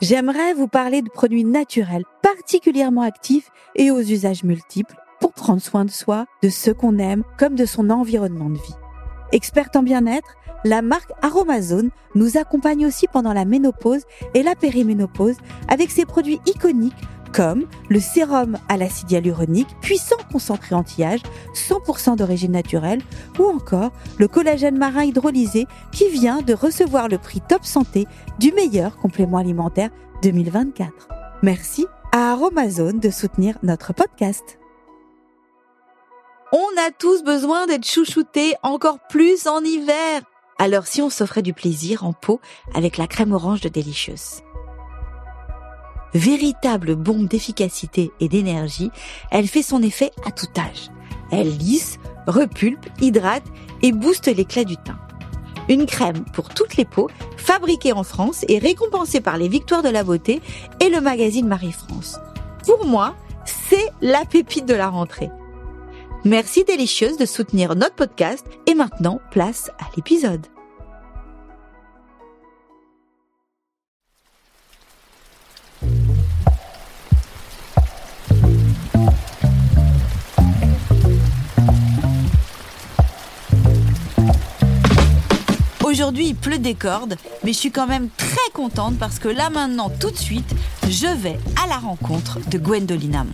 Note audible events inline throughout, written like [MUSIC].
j'aimerais vous parler de produits naturels particulièrement actifs et aux usages multiples pour prendre soin de soi, de ce qu'on aime, comme de son environnement de vie. Experte en bien-être, la marque Aromazone nous accompagne aussi pendant la ménopause et la périménopause avec ses produits iconiques comme le sérum à l'acide hyaluronique, puissant concentré anti-âge, 100% d'origine naturelle, ou encore le collagène marin hydrolysé qui vient de recevoir le prix Top Santé du meilleur complément alimentaire 2024. Merci à Aromazone de soutenir notre podcast. On a tous besoin d'être chouchoutés encore plus en hiver. Alors si on s'offrait du plaisir en pot avec la crème orange de Delicious. Véritable bombe d'efficacité et d'énergie, elle fait son effet à tout âge. Elle lisse, repulpe, hydrate et booste l'éclat du teint. Une crème pour toutes les peaux, fabriquée en France et récompensée par les Victoires de la Beauté et le magazine Marie-France. Pour moi, c'est la pépite de la rentrée. Merci Délicieuse de soutenir notre podcast et maintenant place à l'épisode. Aujourd'hui, il pleut des cordes, mais je suis quand même très contente parce que là maintenant, tout de suite, je vais à la rencontre de Gwendoline Amon.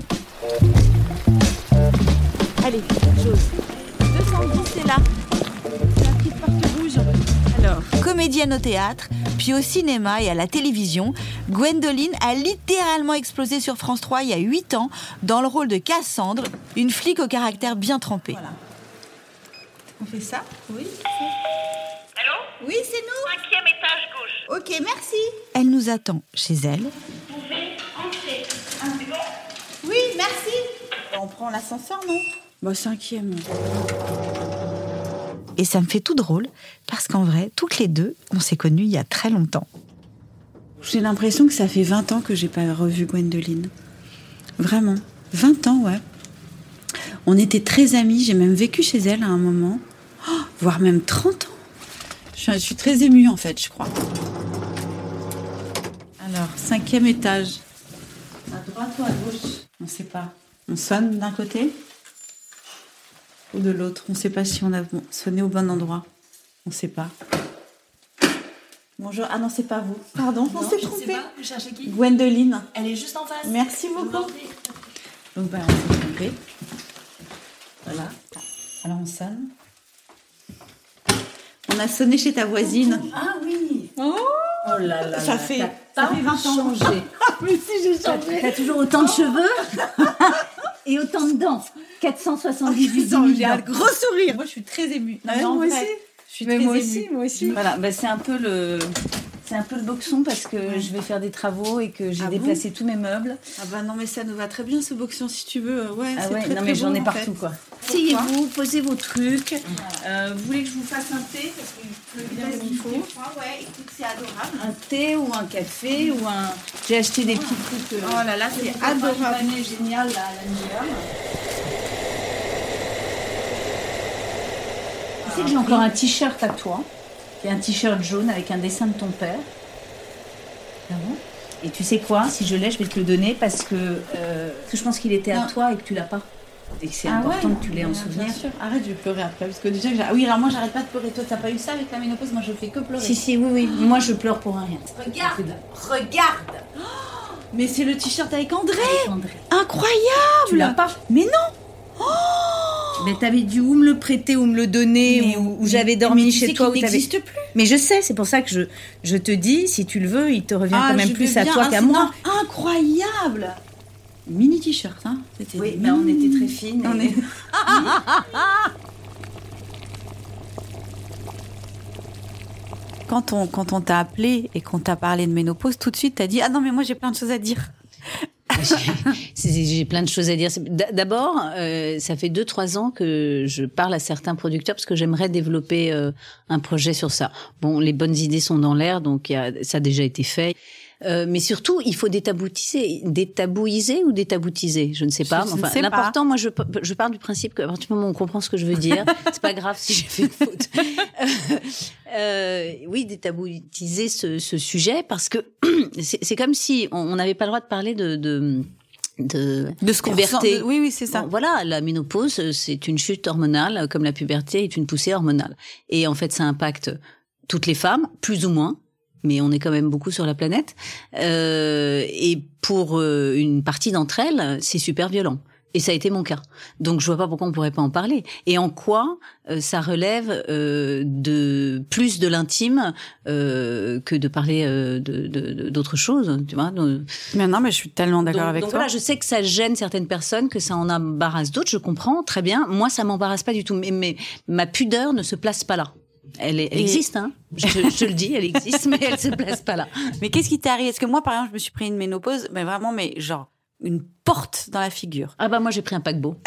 Allez, chose. 210, c'est là. La petite porte rouge. Alors, comédienne au théâtre, puis au cinéma et à la télévision, Gwendoline a littéralement explosé sur France 3 il y a 8 ans dans le rôle de Cassandre, une flic au caractère bien trempé. On fait ça? Oui. Oui, c'est nous. Cinquième étage gauche. Ok, merci. Elle nous attend chez elle. Vous pouvez entrer. Ah, C'est bon Oui, merci. On prend l'ascenseur, non? Bah, cinquième. Et ça me fait tout drôle parce qu'en vrai, toutes les deux, on s'est connues il y a très longtemps. J'ai l'impression que ça fait 20 ans que j'ai pas revu Gwendoline. Vraiment. 20 ans, ouais. On était très amis, j'ai même vécu chez elle à un moment. Oh, voire même 30 ans. Je suis, très émue, en fait, je crois. Alors, cinquième étage. À droite ou à gauche? On sait pas. On sonne d'un côté ou de l'autre. On sait pas si on a sonné au bon endroit. On sait pas. Bonjour. Ah non, c'est pas vous. Pardon, on s'est trompé. Vous cherchez qui? Gwendoline. Elle est juste en face. Merci beaucoup. Donc, bah, on s'est trompé. Voilà. Alors, on sonne. On a sonné chez ta voisine. Ah oui. Oh, Oh là là. ça là. fait, ça fait 20 ans. changé. [LAUGHS] Mais si, j'ai changé. T'as toujours autant de cheveux [LAUGHS] et autant de dents. 478 [LAUGHS] 000 J'ai un gros sourire. Moi, je suis très émue. Non, moi vrai, aussi. Je suis Mais très moi émue. aussi, moi aussi. Voilà, bah, c'est un peu le. C'est un peu le boxon parce que je vais faire des travaux et que j'ai Ah bon déplacé tous mes meubles. Ah bah non, mais ça nous va très bien ce boxon si tu veux. Ouais, Ah c'est ouais, très, non très mais j'en ai partout fait. quoi. Asseyez-vous, posez vos trucs. Euh, vous voulez que je vous fasse un thé Parce qu'il pleut bien comme il faut. Ouais, écoute, c'est adorable. Un thé ou un café ou un. J'ai acheté des petits trucs. euh, Oh là là, c'est adorable. année géniale là, la New-York. Tu sais que j'ai encore un t-shirt à toi. C'est un t-shirt jaune avec un dessin de ton père. Ah bon Et tu sais quoi Si je l'ai, je vais te le donner parce que, euh, parce que je pense qu'il était à Non. toi et que tu l'as pas. Et que c'est Ah important ouais que tu l'aies en Bien souvenir. sûr. Arrête, je vais pleurer après. Parce que déjà, ah oui, alors moi, j'arrête pas de pleurer. Toi, t'as pas eu ça avec la ménopause? Moi, je fais que pleurer. Si, si, oui, oui. Moi, je pleure pour un rien. Regarde, regarde. [GASPS] Mais c'est le t-shirt avec André André. Incroyable Tu l'as pas? Mais non Mais t'avais dû ou me le prêter ou me le donner mais- j'avais mais dormi tu chez sais toi. t'avais- n'existe plus. Mais je sais, c'est pour ça que je, je te dis, si tu le veux, il te revient Ah, quand même plus à toi qu'à moi. Incroyable Mini t-shirt, hein Oui, mais on mini- était très fines. On et- est- [LAUGHS] Quand on, quand on t'a appelé et qu'on t'a parlé de ménopause, tout de suite, t'as dit Ah non, mais moi j'ai plein de choses à dire. [LAUGHS] J'ai plein de choses à dire. D'abord, euh, ça fait deux trois ans que je parle à certains producteurs parce que j'aimerais développer euh, un projet sur ça. Bon, les bonnes idées sont dans l'air, donc y a, ça a déjà été fait. Euh, mais surtout, il faut détabouiser, détabouiser ou détaboutiser, je ne sais pas. Enfin, l'important, moi, je, je pars du principe qu'à partir du moment où on comprend ce que je veux dire, [LAUGHS] c'est pas grave si j'ai fait une faute. Euh, oui, détabouiser ce, ce sujet parce que [CLEARS THROAT] c'est c'est comme si on n'avait pas le droit de parler de, de de, De ce puberté. de- oui, oui, c'est ça. Bon, voilà, la ménopause, euh, c'est une chute hormonale, euh, comme la puberté est une poussée hormonale. Et en fait, ça impacte toutes les femmes, plus ou moins, mais on est quand même beaucoup sur la planète. Euh, et pour euh, une partie d'entre elles, c'est super violent. Et ça a été mon cas. Donc je vois pas pourquoi on pourrait pas en parler. Et en quoi euh, ça relève euh, de plus de l'intime euh, que de parler euh, de d'autres choses, tu vois. Mais non, mais je suis tellement d'accord avec donc toi. voilà, je sais que ça gêne certaines personnes, que ça en embarrasse d'autres. Je comprends très bien. Moi, ça m'embarrasse pas du tout. Mais, mais ma pudeur ne se place pas là. Elle, est- elle existe, hein. Je, te- je te le dis, elle existe, mais elle se place pas là. Mais qu'est-ce qui t'est arrivé? Est-ce que moi, par exemple, je me suis pris une ménopause, mais vraiment, mais genre une porte dans la figure. Ah bah moi j'ai pris un paquebot. [LAUGHS]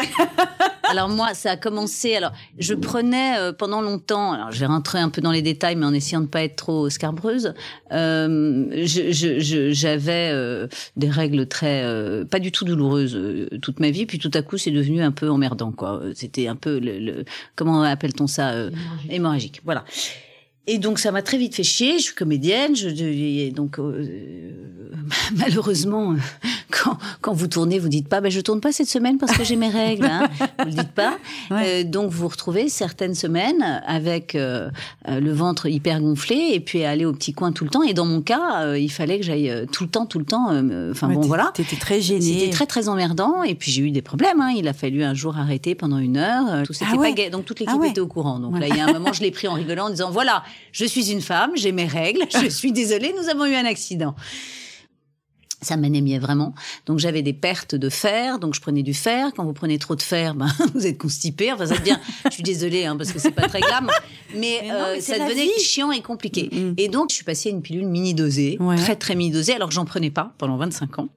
Alors moi, ça a commencé. Alors, je prenais euh, pendant longtemps. Alors, je vais rentrer un peu dans les détails, mais en essayant de pas être trop scarbreuse. Euh, je- je- je- J'avais euh, des règles très, euh, pas du tout douloureuses euh, toute ma vie. Puis tout à coup, c'est devenu un peu emmerdant, quoi. C'était un peu le, le- comment appelle-t-on ça euh, hémorragique. Voilà. Et donc ça m'a très vite fait chier. Je suis comédienne. Je, je- et donc euh, [LAUGHS] malheureusement, euh, quand, quand vous tournez, vous dites pas, ben je tourne pas cette semaine parce que j'ai mes règles. Hein. [LAUGHS] Vous le dites pas. Ouais. Euh, donc vous vous retrouvez certaines semaines avec euh, euh, le ventre hyper gonflé et puis aller au petit coin tout le temps. Et dans mon cas, euh, il fallait que j'aille tout le temps, tout le temps. Enfin Ouais, bon, voilà. T'étais très gênée. C'était très très emmerdant et puis j'ai eu des problèmes. Hein. Il a fallu un jour arrêter pendant une heure. Tout Ah ouais. pas gai. Donc toute l'équipe Ah était au courant. Donc là, il y a un moment, je l'ai pris en rigolant en disant voilà, je suis une femme, j'ai mes règles, [LAUGHS] je suis désolée, nous avons eu un accident. Ça m'anémiait vraiment. Donc j'avais des pertes de fer, donc je prenais du fer. Quand vous prenez trop de fer, ben [LAUGHS] vous êtes constipé. Enfin ça devient. Je suis désolée hein, parce que c'est pas très glam, mais, Mais non, euh, mais ça devenait chiant et compliqué. Mm. Et donc je suis passée à une pilule mini dosée, Ouais. très très mini dosée, alors que j'en prenais pas pendant 25 ans.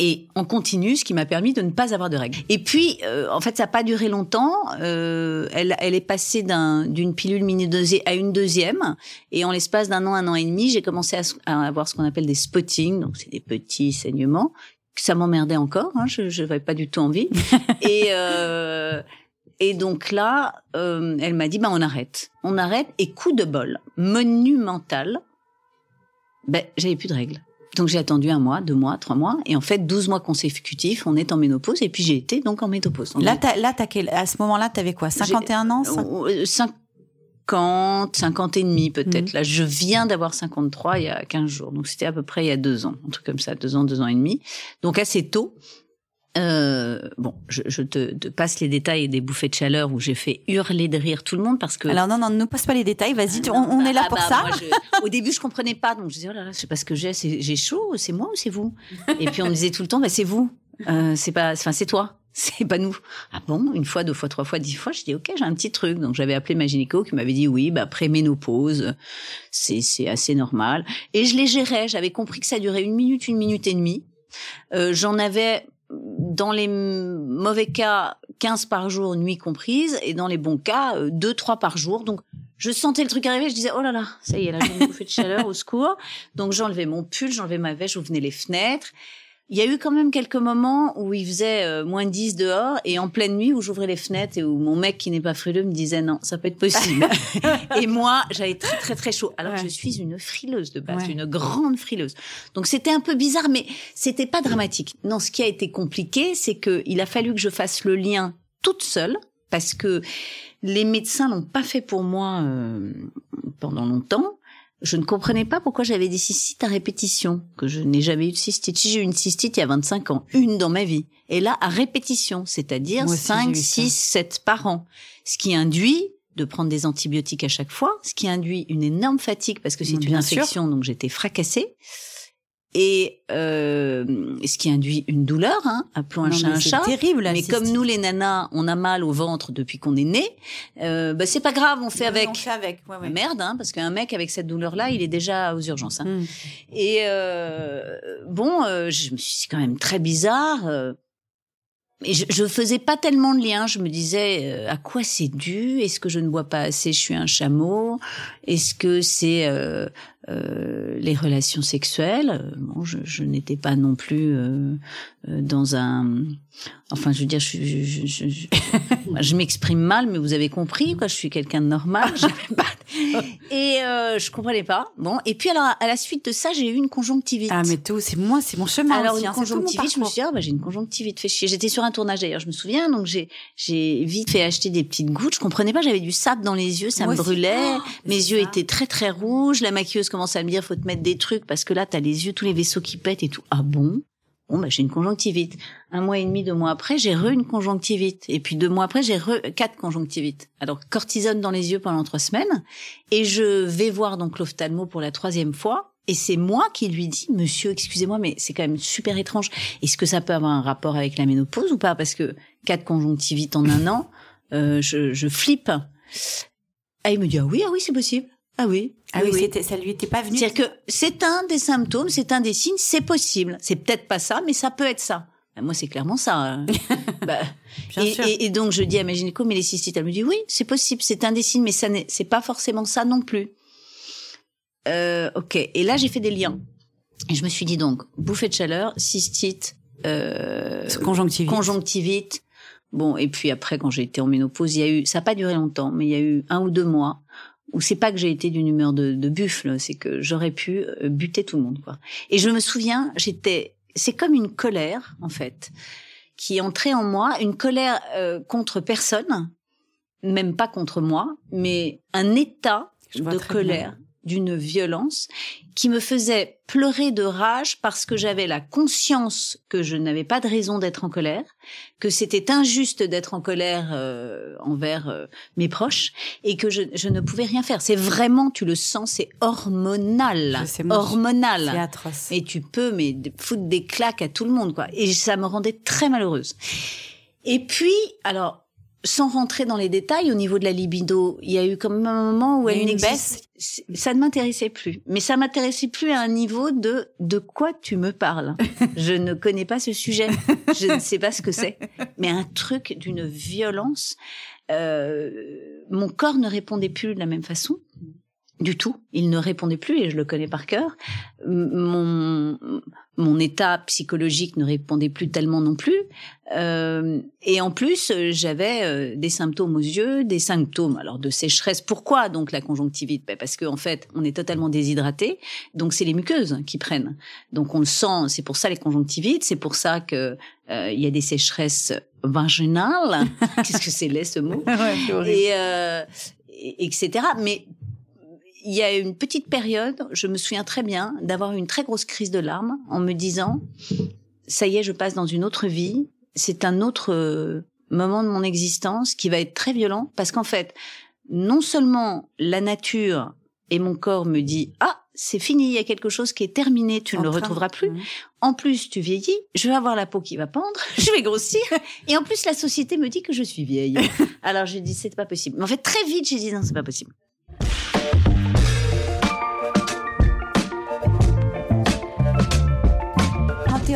Et en continu, ce qui m'a permis de ne pas avoir de règles. Et puis, euh, en fait, ça n'a pas duré longtemps. Euh, elle, elle est passée d'un- d'une pilule mini-dosée à une deuxième. Et en l'espace d'un an, un an et demi, j'ai commencé à, avoir ce qu'on appelle des spottings. Donc, c'est des petits saignements. Ça m'emmerdait encore. Hein, je n'avais pas du tout envie. [LAUGHS] et, euh, et donc là, euh, elle m'a dit, bah, on arrête. On arrête. Et coup de bol monumental, ben, j'avais plus de règles. Donc j'ai attendu un mois, deux mois, trois mois, et en fait 12 mois consécutifs, on est en ménopause, et puis j'ai été donc en ménopause. Donc, Là, t'as, là, t'as quel- à ce moment-là, t'avais quoi? 51 ans cin- euh, 50, 50 et demi peut-être. Mhm. Là, je viens d'avoir 53 il y a 15 jours, donc c'était à peu près il y a deux ans, un truc comme ça, deux ans, deux ans et demi. Donc assez tôt. Euh, bon, je, je te, te passe les détails des bouffées de chaleur où j'ai fait hurler de rire tout le monde parce que Alors non, non, ne nous passe pas les détails. Vas-y, tu- on, on est là ah pour bah, ça. moi, je- au début, je comprenais pas, donc je disais oh là là, je sais pas ce que j'ai, c'est- j'ai chaud, c'est moi ou c'est vous? Et puis on me disait tout le temps, bah c'est vous, euh, c'est pas, enfin c'est toi, [LAUGHS] c'est pas nous. Ah bon Une fois, deux fois, trois fois, dix fois, je dis ok, j'ai un petit truc. Donc j'avais appelé ma gynéco qui m'avait dit oui, bah préménopause, c'est c'est assez normal. Et je les gérais, j'avais compris que ça durait une minute, une minute et demie. Euh, J'en avais dans les mauvais cas 15 par jour, nuit comprise, et dans les bons cas, euh, 2 trois par jour. Donc je sentais le truc arriver, je disais oh là là, ça y est, là j'ai une bouffée de chaleur au secours. Donc j'enlevais mon pull, j'enlevais ma veste, j'ouvrais les fenêtres. Il y a eu quand même quelques moments où il faisait euh, moins 10 dehors et en pleine nuit où j'ouvrais les fenêtres et où mon mec qui n'est pas frileux me disait non, ça peut être possible. [LAUGHS] et moi, j'avais très très très chaud. Alors que je suis une frileuse de base, Ouais. une grande frileuse. Donc c'était un peu bizarre, mais c'était pas dramatique. Non, ce qui a été compliqué, c'est que il a fallu que je fasse le lien toute seule parce que les médecins l'ont pas fait pour moi euh, pendant longtemps. Je ne comprenais pas pourquoi j'avais des cystites à répétition, que je n'ai jamais eu de cystite. Si j'ai eu une cystite il y a 25 ans, une dans ma vie, et là à répétition, c'est-à-dire Moi aussi, j'ai 5, eu ça. 6, 7 par an, ce qui induit de prendre des antibiotiques à chaque fois, ce qui induit une énorme fatigue parce que c'est une sûr. infection, donc j'étais fracassée. Et euh, ce qui induit une douleur, hein, appelons un Non, chat un c'est chat. terrible. la Mais comme nous les nanas, on a mal au ventre depuis qu'on est né, euh, bah c'est pas grave, on fait Oui, avec. On fait avec. Ouais, ouais. Merde, hein, parce qu'un mec avec cette douleur-là, il est déjà aux urgences. Hein. Mm. Et euh, bon, euh, je me suis dit, c'est quand même très bizarre. euh, et je, je faisais pas tellement de lien. Je me disais euh, à quoi c'est dû? Est-ce que je ne bois pas assez? Je suis un chameau? Est-ce que c'est euh, euh, les relations sexuelles. Euh, Bon, je, je n'étais pas non plus euh, dans un. Enfin, je veux dire, je, je, je, [LAUGHS] je, m'exprime mal, mais vous avez compris, quoi. Je suis quelqu'un de normal. pas- [LAUGHS] Et euh, je comprenais pas. Bon, et puis alors, à la suite de ça, j'ai eu une conjonctivite. Ah, mais tout, c'est moi, c'est mon chemin Alors aussi, une hein, conjonctivite, je me suis dit, ah, bah, j'ai une conjonctivite, fait chier. J'étais sur un tournage d'ailleurs, je me souviens, donc j'ai j'ai vite fait acheter des petites gouttes. Je comprenais pas, j'avais du sable dans les yeux, ça Moi me brûlait. Oh, Mes yeux ça. étaient très très rouges. La maquilleuse commence à me dire, faut te mettre des trucs parce que là, t'as les yeux, tous les vaisseaux qui pètent et tout. Ah bon? Bon, bah, j'ai une conjonctivite. Un mois et demi, deux mois après, j'ai re une conjonctivite. Et puis deux mois après, j'ai re quatre conjonctivites. Alors, cortisone dans les yeux pendant trois semaines. Et je vais voir donc l'ophtalmo pour la troisième fois. Et c'est moi qui lui dis, monsieur, excusez-moi, mais c'est quand même super étrange. Est-ce que ça peut avoir un rapport avec la ménopause ou pas? Parce que quatre conjonctivites en un an, euh, je, je flippe. Ah, il me dit, ah oui, ah oui, c'est possible. Ah oui. Ah oui, c'était- ça lui était pas venu. C'est-à-dire que c'est un des symptômes, c'est un des signes, c'est possible. C'est peut-être pas ça, mais ça peut être ça. Ben, moi, c'est clairement ça. hein. [LAUGHS] Bah, Bien et, sûr. et- et donc, je dis à ma gynéco, mais les cystites, elle me dit, oui, c'est possible, c'est un des signes, mais ça n'est, c'est pas forcément ça non plus. Euh, ok. Et là, j'ai fait des liens. Et je me suis dit donc, bouffée de chaleur, cystite, euh, conjonctivite. conjonctivite. Bon, et puis après, quand j'ai été en ménopause, il y a eu, ça n'a pas duré longtemps, mais il y a eu un ou deux mois où c'est pas que j'ai été d'une humeur de, de buffle, c'est que j'aurais pu euh, buter tout le monde, quoi. Et je me souviens, j'étais, c'est comme une colère, en fait, qui entrait en moi, une colère euh, contre personne, même pas contre moi, mais un état de colère, d'une violence qui me faisait pleurer de rage parce que j'avais la conscience que je n'avais pas de raison d'être en colère, que c'était injuste d'être en colère euh, envers euh, mes proches et que je, je ne pouvais rien faire. C'est vraiment, tu le sens, c'est hormonal, moi, hormonal. C'est atroce. Et tu peux, mais foutre des claques à tout le monde, quoi. Et ça me rendait très malheureuse. Et puis, alors, sans rentrer dans les détails, au niveau de la libido, il y a eu comme un moment où elle une c'est- Ça ne m'intéressait plus. Mais ça m'intéressait plus à un niveau de de quoi tu me parles? [LAUGHS] Je ne connais pas ce sujet. Je ne sais pas ce que c'est. Mais un truc d'une violence. Euh, mon corps ne répondait plus de la même façon. Du tout. Il ne répondait plus et je le connais par cœur. Mon, mon état psychologique ne répondait plus tellement non plus. Euh, et en plus, j'avais euh, des symptômes aux yeux, des symptômes alors de sécheresse. Pourquoi donc la conjonctivite? Ben, Parce qu'en fait, on est totalement déshydraté, donc c'est les muqueuses qui prennent. Donc on le sent. C'est pour ça les conjonctivites. C'est pour ça que euh, il y a des sécheresses vaginales. [LAUGHS] Qu'est-ce que c'est laid ce mot? Ouais, et, euh, et- etc. Mais il y a une petite période, je me souviens très bien d'avoir eu une très grosse crise de larmes en me disant ça y est, je passe dans une autre vie. C'est un autre euh, moment de mon existence qui va être très violent parce qu'en fait, non seulement la nature et mon corps me dit ah c'est fini, il y a quelque chose qui est terminé, tu ne En le train- retrouveras plus. En plus, tu vieillis, je vais avoir la peau qui va pendre, [LAUGHS] je vais grossir, et en plus, la société me dit que je suis vieille. [LAUGHS] Alors, j'ai dit, c'est pas possible. Mais en fait, très vite, j'ai dit, non, c'est pas possible.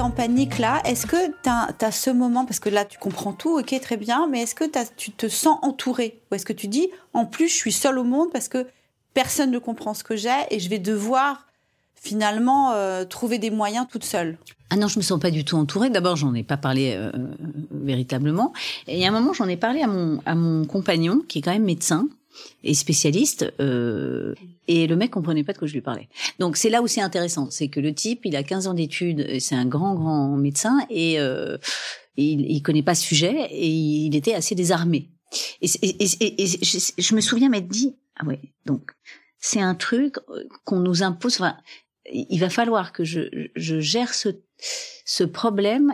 En panique là, est-ce que tu as, ce moment, parce que là tu comprends tout, ok, très bien, mais est-ce que tu te sens entouré? Ou est-ce que tu dis, en plus, je suis seule au monde parce que personne ne comprend ce que j'ai et je vais devoir finalement euh, trouver des moyens toute seule? Ah non, je me sens pas du tout entourée. D'abord, j'en ai pas parlé euh, véritablement. Et a un moment, j'en ai parlé à mon, à mon compagnon, qui est quand même médecin et spécialiste, euh, et le mec comprenait pas de quoi je lui parlais. Donc c'est là où c'est intéressant, c'est que le type, il a 15 ans d'études, c'est un grand grand médecin et euh, il, il connaît pas ce sujet et il était assez désarmé. Et je, je me souviens m'être dit ah ouais donc c'est un truc euh, qu'on nous impose. Enfin, il va falloir que je, je gère ce, ce problème.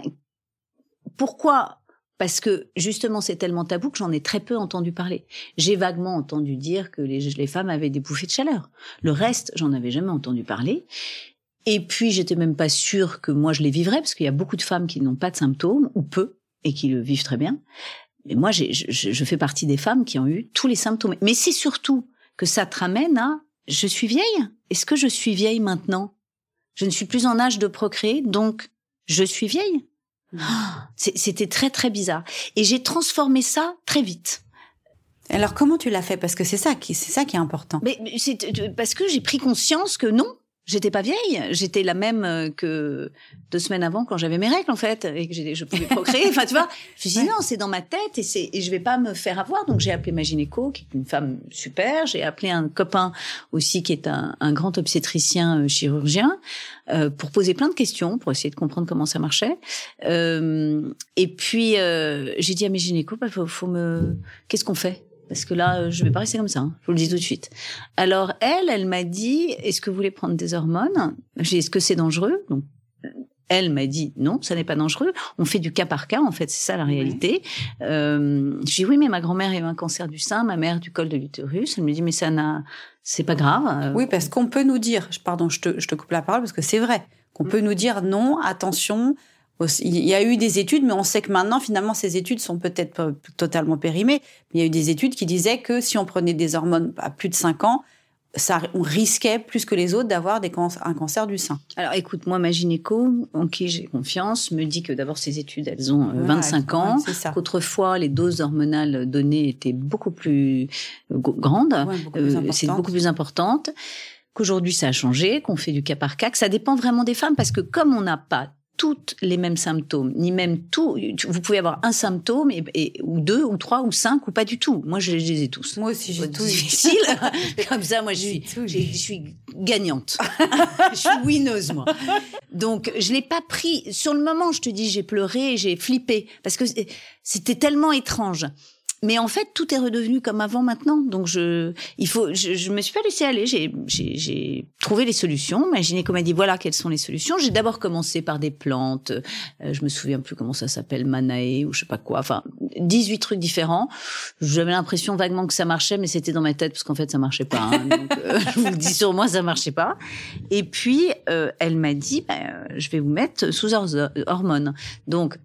Pourquoi Parce que justement, c'est tellement tabou que j'en ai très peu entendu parler. J'ai vaguement entendu dire que les, femmes avaient des bouffées de chaleur. Le reste, j'en avais jamais entendu parler. Et puis, j'étais même pas sûre que moi je les vivrais, parce qu'il y a beaucoup de femmes qui n'ont pas de symptômes, ou peu, et qui le vivent très bien. Mais moi, je fais partie des femmes qui ont eu tous les symptômes. Mais c'est surtout que ça te ramène à je suis vieille? Est-ce que je suis vieille maintenant? Je ne suis plus en âge de procréer, donc je suis vieille? [GASPS] C'est- C'était très très bizarre. Et j'ai transformé ça très vite. Alors comment tu l'as fait? Parce que c'est ça qui, c'est ça qui est important. Mais mais c'est euh, parce que j'ai pris conscience que non, j'étais pas vieille. J'étais la même euh, que deux semaines avant quand j'avais mes règles en fait et que j'ai- je pouvais [LAUGHS] procréer. enfin tu vois, je me suis dit non, c'est dans ma tête et c'est et je vais pas me faire avoir. Donc j'ai appelé ma gynéco qui est une femme super. J'ai appelé un copain aussi qui est un, un grand obstétricien euh, chirurgien euh, pour poser plein de questions pour essayer de comprendre comment ça marchait. Euh, et puis euh, j'ai dit à mes gynécos, bah, faut, faut me qu'est-ce qu'on fait? Parce que là, euh, je vais pas rester comme ça. hein. Je vous le dis tout de suite. Alors elle, elle m'a dit, est-ce que vous voulez prendre des hormones? J'ai dit, est-ce que c'est dangereux? Donc elle m'a dit non, ça n'est pas dangereux. On fait du cas par cas, en fait, c'est ça la réalité. Euh, je dis oui, mais ma grand-mère a eu un cancer du sein, ma mère du col de l'utérus. Elle me dit mais ça n'a, c'est pas grave. Euh, Oui, parce qu'on peut nous dire, pardon, je te, je te coupe la parole parce que c'est vrai, qu'on peut nous dire non, attention. Il y a eu des études, mais on sait que maintenant, finalement, ces études sont peut-être pas totalement périmées. Mais il y a eu des études qui disaient que si on prenait des hormones à plus de 5 ans, ça, on risquait plus que les autres d'avoir un cancer du sein. Alors écoute, moi ma gynéco, en qui j'ai confiance, me dit que d'abord ces études, elles ont euh, Ouais, 25 ans. ouais, c'est ça. qu'autrefois les doses hormonales données étaient beaucoup plus euh, grandes, Ouais, Euh, c'est beaucoup plus importante, qu'aujourd'hui ça a changé, qu'on fait du cas par cas, que ça dépend vraiment des femmes, parce que comme on n'a pas toutes les mêmes symptômes, ni même tout, vous pouvez avoir un symptôme et, et- ou deux ou trois ou cinq ou pas du tout. Moi je les ai tous. Moi aussi, j'ai eu. difficile. [LAUGHS] [LAUGHS] Comme ça, moi, je suis, je suis gagnante. [LAUGHS] je suis winneuse, moi. Donc, je l'ai pas pris. Sur le moment, je te dis, j'ai pleuré, j'ai flippé parce que c'était tellement étrange. Mais en fait, tout est redevenu comme avant maintenant. Donc, je, il faut, je, je me suis pas laissée aller. J'ai, j'ai, j'ai trouvé les solutions. Ma gynéco m'a dit voilà quelles sont les solutions. J'ai d'abord commencé par des plantes. Euh, je me souviens plus comment ça s'appelle, Manae ou je sais pas quoi. Enfin, 18 trucs différents. J'avais l'impression vaguement que ça marchait, mais c'était dans ma tête parce qu'en fait ça marchait pas. hein. Donc, euh, [LAUGHS] je vous le dis sur moi, ça marchait pas. Et puis euh, elle m'a dit, bah, euh, je vais vous mettre sous hor- hormones. Donc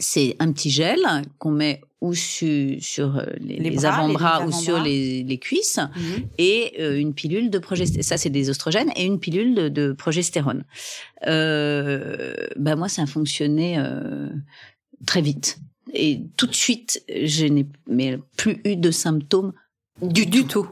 c'est un petit gel qu'on met ou su- sur euh, les, Les les bras, avant-bras les- ou sur les, cuisses Mhm. et euh, une pilule de progestérone. Ça, c'est des oestrogènes et une pilule de, de progestérone. Euh, bah moi, ça a fonctionné euh, très vite. Et tout de suite, je n'ai mais plus eu de symptômes du, Du tout. tout.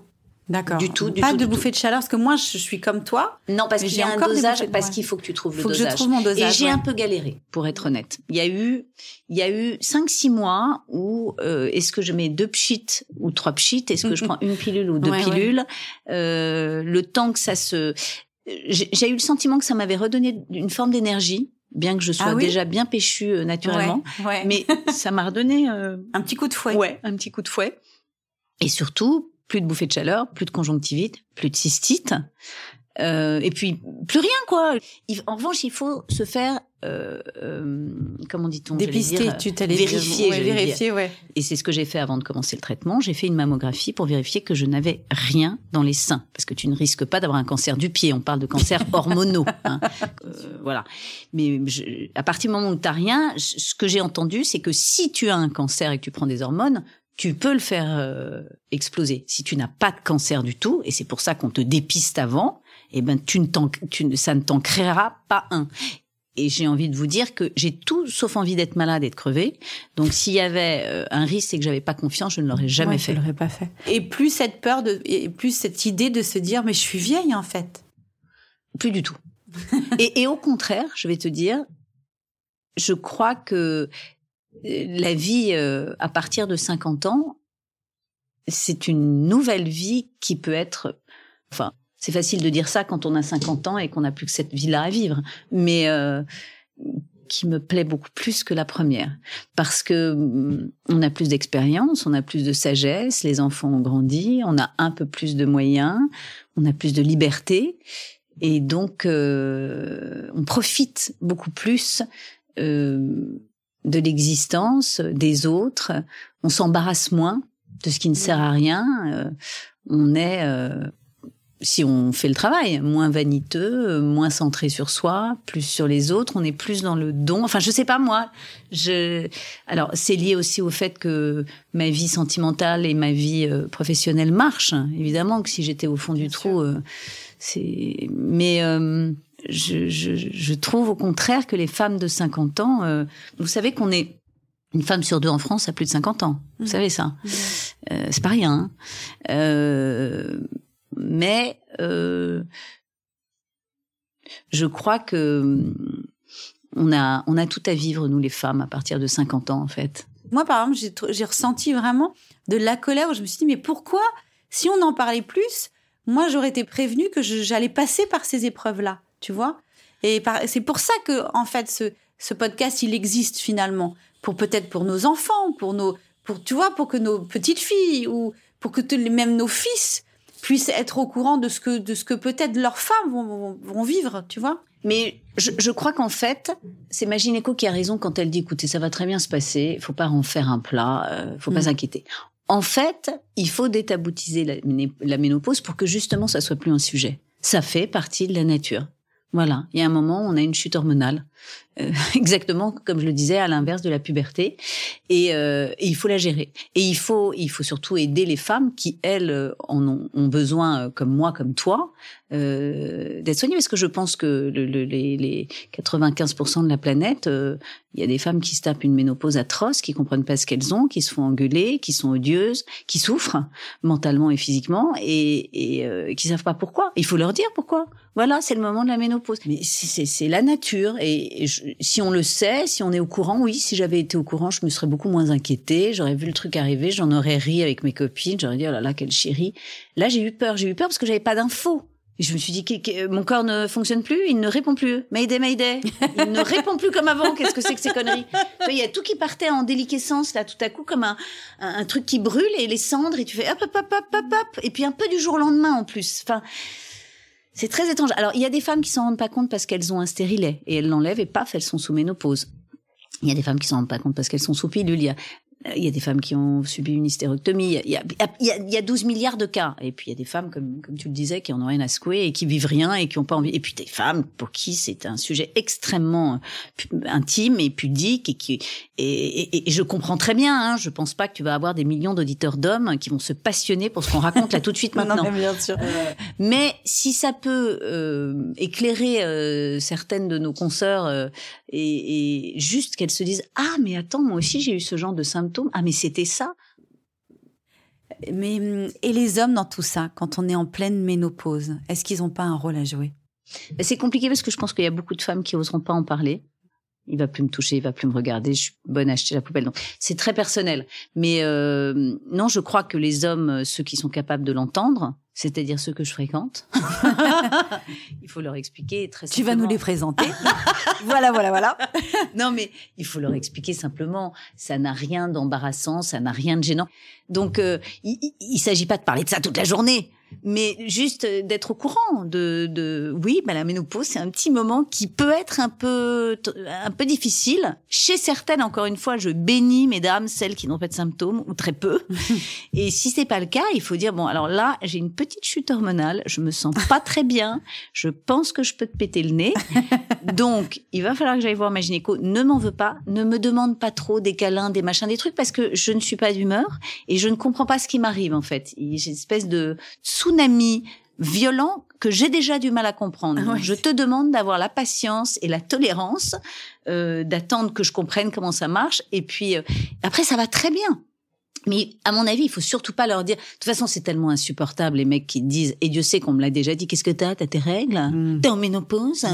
D'accord. Du tout, du Pas tout, de du bouffée de chaleur, parce que moi, je suis comme toi. Non, parce qu'il j'ai y a un encore des dosage, bouchées- parce qu'il faut que tu trouves faut le que je dosage. trouve mon Et dosage. j'ai ouais. un peu galéré, pour être honnête. Il y a eu, il y a eu cinq, six mois où euh, est-ce que je mets deux pchits ou trois pchits? Est-ce que je prends une pilule ou deux Ouais, ouais. pilules? Euh, Le temps que ça se, j'ai j'ai eu le sentiment que ça m'avait redonné une forme d'énergie, bien que je sois Ah oui? déjà bien péchue euh, naturellement. Ouais, ouais. Mais [LAUGHS] ça m'a redonné euh, un petit coup de fouet. ouais, un petit coup de fouet. Et surtout, plus de bouffées de chaleur, plus de conjonctivite, plus de cystite. Euh, et puis, plus rien, quoi. Il- en revanche, il faut se faire, euh, euh, comment dit-on Dépister, tu t'allais vérifier. Ouais, vérifier, ouais. Et c'est ce que j'ai fait avant de commencer le traitement. J'ai fait une mammographie pour vérifier que je n'avais rien dans les seins. Parce que tu ne risques pas d'avoir un cancer du pied. On parle de cancer [LAUGHS] hormonaux. hein. Euh, voilà. Mais je- à partir du moment où tu n'as rien, ce que j'ai entendu, c'est que si tu as un cancer et que tu prends des hormones, tu peux le faire euh, exploser. Si tu n'as pas de cancer du tout, et c'est pour ça qu'on te dépiste avant, eh ben tu ne t'en, tu ne- ça ne t'en créera pas un. Et j'ai envie de vous dire que j'ai tout sauf envie d'être malade et de crever. Donc s'il y avait euh, un risque et que j'avais pas confiance, je ne l'aurais jamais Ouais, fait. Je l'aurais pas fait. Et plus cette peur de, et plus cette idée de se dire, mais je suis vieille en fait. Plus du tout. [LAUGHS] et, et au contraire, je vais te dire, je crois que la vie euh, à partir de 50 ans, c'est une nouvelle vie qui peut être, enfin, c'est facile de dire ça quand on a 50 ans et qu'on n'a plus que cette vie-là à vivre, mais euh, qui me plaît beaucoup plus que la première. Parce que hum, on a plus d'expérience, on a plus de sagesse, les enfants ont grandi, on a un peu plus de moyens, on a plus de liberté et donc euh, on profite beaucoup plus euh, de l'existence des autres, on s'embarrasse moins de ce qui ne sert à rien, euh, on est euh, si on fait le travail, moins vaniteux, moins centré sur soi, plus sur les autres, on est plus dans le don. Enfin, je sais pas moi. Je alors c'est lié aussi au fait que ma vie sentimentale et ma vie euh, professionnelle marchent. Évidemment que si j'étais au fond du trou, c'est. Mais je, je, je trouve au contraire que les femmes de 50 ans, euh, vous savez qu'on est une femme sur deux en France a plus de 50 ans. Vous Mhm. savez ça. Euh, c'est pas rien. hein. Euh, mais euh, je crois que hum, on a on a tout à vivre nous les femmes à partir de 50 ans en fait. Moi, par exemple, j'ai ressenti vraiment de la colère où je me suis dit, mais pourquoi, si on en parlait plus, moi, j'aurais été prévenue que j'allais passer par ces épreuves-là, tu vois? Et c'est pour ça que, en fait, ce, ce podcast, il existe finalement. Pour peut-être pour nos enfants, pour nos, pour, tu vois, pour que nos petites filles ou pour que même nos fils puissent être au courant de ce que, de ce que peut-être leurs femmes vont, vont, vont vivre, tu vois? Mais je, je crois qu'en fait, c'est ma gynéco qui a raison quand elle dit écoutez, ça va très bien se passer, il faut pas en faire un plat, euh, faut pas Mm. s'inquiéter. En fait, il faut détaboutiser la, la ménopause pour que justement ça soit plus un sujet. Ça fait partie de la nature. Voilà, il y a un moment, on a une chute hormonale, Euh, [LAUGHS] exactement comme je le disais, à l'inverse de la puberté, et, euh, et il faut la gérer. Et il faut, il faut surtout aider les femmes qui elles euh, en ont, besoin, comme moi, comme toi, d'être soignées, parce que je pense que le, le- les, les 95% de la planète, il y a des femmes qui se tapent une ménopause atroce, qui comprennent pas ce qu'elles ont, qui se font engueuler, qui sont odieuses, qui souffrent mentalement et physiquement, et, et qui savent pas pourquoi. Il faut leur dire pourquoi. Voilà, c'est le moment de la ménopause. Mais c'est la nature, et, si on le sait, si on est au courant, oui, si j'avais été au courant, je me serais beaucoup moins inquiétée, j'aurais vu le truc arriver, j'en aurais ri avec mes copines, j'aurais dit oh là là quelle chérie. Là, j'ai eu peur, j'ai eu peur parce que j'avais pas d'infos. Je me suis dit, mon corps ne fonctionne plus, il ne répond plus. Mayday, Mayday. Il ne répond plus comme avant. Qu'est-ce que c'est que ces conneries? Il y a tout qui partait en déliquescence, là, tout à coup, comme un truc qui brûle et les cendres, et tu fais hop, hop, hop, hop, hop, hop. Et puis un peu du jour au lendemain, en plus. Enfin, c'est très étrange. Alors, il y a des femmes qui s'en rendent pas compte parce qu'elles ont un stérilet, et elles l'enlèvent, et paf, elles sont sous ménopause. Il y a des femmes qui s'en rendent pas compte parce qu'elles sont sous pilule. Il y a des femmes qui ont subi une hystérectomie. Il y a, il y a, il y a 12 milliards de cas. Et puis, il y a des femmes, comme, comme tu le disais, qui en ont rien à secouer et qui vivent rien et qui ont pas envie. Et puis, des femmes pour qui c'est un sujet extrêmement intime et pudique et qui, et, et, et je comprends très bien, hein. Je pense pas que tu vas avoir des millions d'auditeurs d'hommes qui vont se passionner pour ce qu'on raconte là tout de suite [LAUGHS] maintenant. Non, mais bien sûr. Euh, mais si ça peut euh, éclairer euh, certaines de nos consoeurs euh, et, et juste qu'elles se disent ah mais attends moi aussi j'ai eu ce genre de symptômes ah mais c'était ça. Mais hum, et les hommes dans tout ça, quand on est en pleine ménopause, est-ce qu'ils n'ont pas un rôle à jouer? Ben, c'est compliqué parce que je pense qu'il y a beaucoup de femmes qui oseront pas en parler il va plus me toucher il va plus me regarder je suis bonne à acheter la poubelle donc c'est très personnel mais euh, non je crois que les hommes euh, ceux qui sont capables de l'entendre c'est-à-dire ceux que je fréquente [LAUGHS] il faut leur expliquer très Tu vas nous les présenter. [LAUGHS] voilà, voilà, voilà. [LAUGHS] non, mais il faut leur expliquer simplement, ça n'a rien d'embarrassant, ça n'a rien de gênant. Donc, euh, il, il s'agit pas de parler de ça toute la journée, mais juste d'être au courant de, de oui, bah, la ménopause, c'est un petit moment qui peut être un peu, un peu difficile. Chez certaines, encore une fois, je bénis, mesdames, celles qui n'ont pas de symptômes, ou très peu. [LAUGHS] Et si c'est pas le cas, il faut dire, bon, alors là, j'ai une petite chute hormonale, je me sens pas très bien, je pense que je peux te péter le nez. [LAUGHS] Donc, il va falloir que j'aille voir ma gynéco. Ne m'en veux pas, ne me demande pas trop des câlins, des machins, des trucs, parce que je ne suis pas d'humeur et je ne comprends pas ce qui m'arrive, en fait. J'ai une espèce de tsunami violent que j'ai déjà du mal à comprendre. Ah ouais. Je te demande d'avoir la patience et la tolérance, euh, d'attendre que je comprenne comment ça marche, et puis euh, après, ça va très bien. Mais à mon avis, il faut surtout pas leur dire. De toute façon, c'est tellement insupportable les mecs qui disent. Et Dieu sait qu'on me l'a déjà dit. Qu'est-ce que t'as? T'as tes règles? Mm. T'es en ménopause?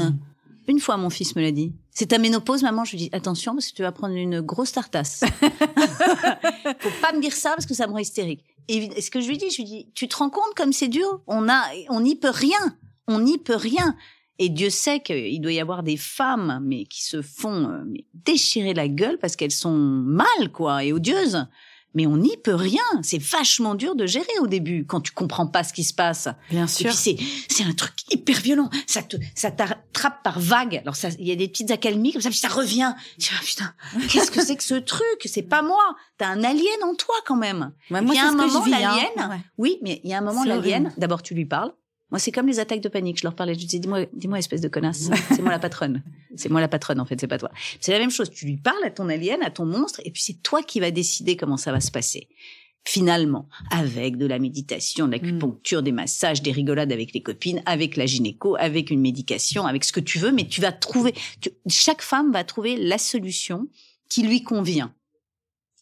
Une fois, mon fils me l'a dit. C'est ta ménopause, maman? Je lui dis attention parce que tu vas prendre une grosse tartasse. [LAUGHS] Faut pas me dire ça parce que ça me rend hystérique. Et ce que je lui dis, je lui dis, tu te rends compte comme c'est dur? On a, on n'y peut rien. On n'y peut rien. Et Dieu sait qu'il doit y avoir des femmes, mais qui se font euh, déchirer la gueule parce qu'elles sont mal, quoi, et odieuses. Mais on n'y peut rien. C'est vachement dur de gérer au début quand tu comprends pas ce qui se passe. Bien Et sûr. puis c'est c'est un truc hyper violent. Ça te ça t'attrape par vague. Alors ça il y a des petites accalmies comme ça puis ça revient. Tu Ah, putain, qu'est-ce que c'est que ce truc? C'est pas moi. T'as un alien en toi quand même. Ouais, moi, c'est un moment hein. l'alien. Ouais. Oui, mais il y a un moment l'alien. D'abord tu lui parles. Moi c'est comme les attaques de panique. Je leur parlais. Je disais dis-moi dis-moi espèce de connasse. C'est moi la patronne. C'est moi la patronne en fait. C'est pas toi. C'est la même chose. Tu lui parles à ton alien, à ton monstre, et puis c'est toi qui vas décider comment ça va se passer finalement, avec de la méditation, de l'acupuncture, des massages, des rigolades avec les copines, avec la gynéco, avec une médication, avec ce que tu veux, mais tu vas trouver, tu- chaque femme va trouver la solution qui lui convient.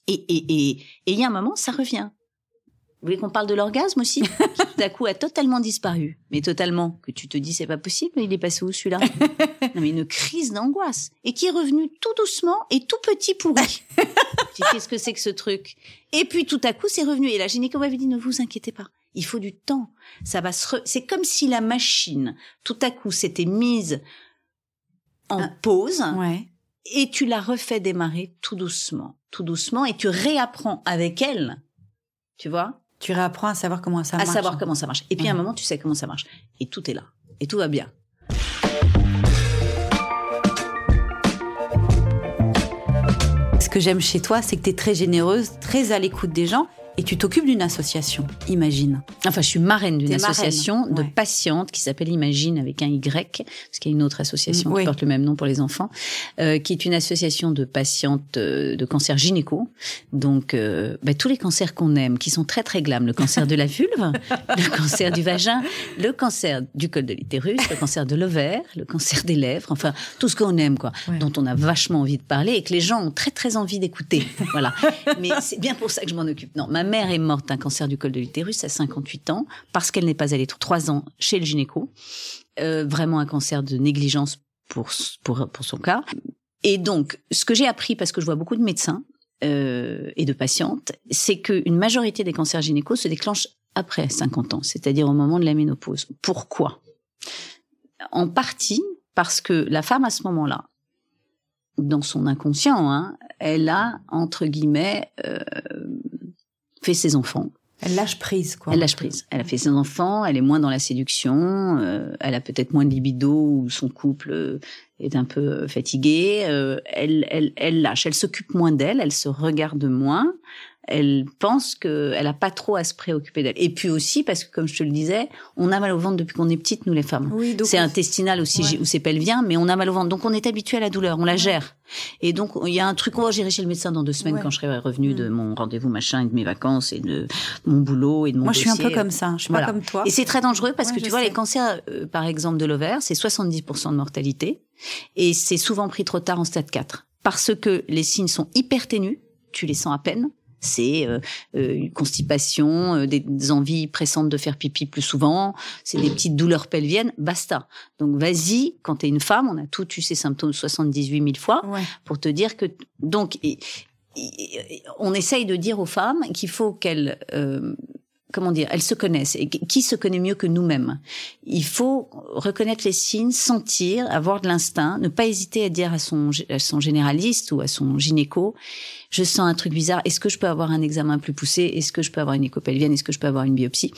Et et et et il y a un moment, ça revient. Vous voulez qu'on parle de l'orgasme aussi Qui [LAUGHS] tout à coup a totalement disparu. Mais totalement. Que tu te dis, c'est pas possible, il est passé où celui-là [LAUGHS] Non mais une crise d'angoisse. Et qui est revenu tout doucement et tout petit pourri. [LAUGHS] Qu'est-ce que c'est que ce truc? Et puis tout à coup, c'est revenu. Et la gynéco m'avait dit, ne vous inquiétez pas. Il faut du temps. Ça va se re- C'est comme si la machine, tout à coup, s'était mise en Ah. pause Ouais. et tu la refais démarrer tout doucement, tout doucement, et tu réapprends avec elle, tu vois, Tu réapprends à savoir comment ça à marche. savoir comment ça marche. Et puis à un Mhm. moment, tu sais comment ça marche. Et tout est là. Et tout va bien. Ce que j'aime chez toi, c'est que tu es très généreuse, très à l'écoute des gens et tu t'occupes d'une association, imagine. Enfin, je suis marraine d'une marraine, association de ouais. patientes qui s'appelle Imagine avec un Y, parce qu'il y a une autre association Mm, oui. qui porte le même nom pour les enfants, euh, qui est une association de patientes euh, de cancer gynéco. Donc, euh, bah, tous les cancers qu'on aime, qui sont très très glam, le cancer de la vulve, [LAUGHS] le cancer du vagin, le cancer du col de l'utérus, le cancer de l'ovaire, le cancer des lèvres, enfin tout ce qu'on aime quoi, Ouais. dont on a vachement envie de parler et que les gens ont très très envie d'écouter. voilà. Mais c'est bien pour ça que je m'en occupe. Non, ma mère est morte d'un cancer du col de l'utérus à 58 ans parce qu'elle n'est pas allée trois ans chez le gynéco. Euh, vraiment un cancer de négligence pour pour son cas. Et donc, ce que j'ai appris parce que je vois beaucoup de médecins euh, et de patientes, c'est qu'une majorité des cancers gynécos se déclenchent après 50 ans, c'est-à-dire au moment de la ménopause. Pourquoi? En partie parce que la femme à ce moment-là, dans son inconscient, hein, elle a entre guillemets euh, fait ses enfants. Elle lâche prise, quoi. Elle lâche prise. Elle a fait ses enfants, elle est moins dans la séduction, euh, elle a peut-être moins de libido ou son couple euh, est un peu euh, fatigué. euh, elle, elle, elle lâche, elle s'occupe moins d'elle, elle se regarde moins. Elle pense qu'elle a pas trop à se préoccuper d'elle. Et puis aussi parce que, comme je te le disais, on a mal au ventre depuis qu'on est petite, nous les femmes. Oui, C'est intestinal aussi, Ouais. ou c'est pelvien, mais on a mal au ventre. Donc on est habitué à la douleur, on la gère. Et donc il y a un truc, oh, j'irai chez le médecin dans deux semaines Ouais. quand je serai revenue de Mm. mon rendez-vous machin et de mes vacances et de mon boulot et de mon Moi, je suis un peu comme ça. Je suis Voilà. pas comme toi. Et c'est très dangereux parce Ouais, que tu vois, sais. les cancers, euh, par exemple, de l'ovaire, c'est 70% de mortalité. Et c'est souvent pris trop tard en stade 4. Parce que les signes sont hyper ténus, tu les sens à peine. C'est euh, euh, une constipation, euh, des, des envies pressantes de faire pipi plus souvent, c'est des petites douleurs pelviennes, basta. Donc vas-y, quand tu es une femme, on a tous eu ces symptômes 78 000 fois Ouais. pour te dire que donc et- et- on essaye de dire aux femmes qu'il faut qu'elles euh, comment dire elles se connaissent. Et qui se connaît mieux que nous-mêmes? Il faut reconnaître les signes sentir avoir de l'instinct ne pas hésiter à dire à son généraliste ou à son gynéco je sens un truc bizarre est-ce que je peux avoir un examen plus poussé? Est-ce que je peux avoir une écho pelvienne est-ce que je peux avoir une biopsie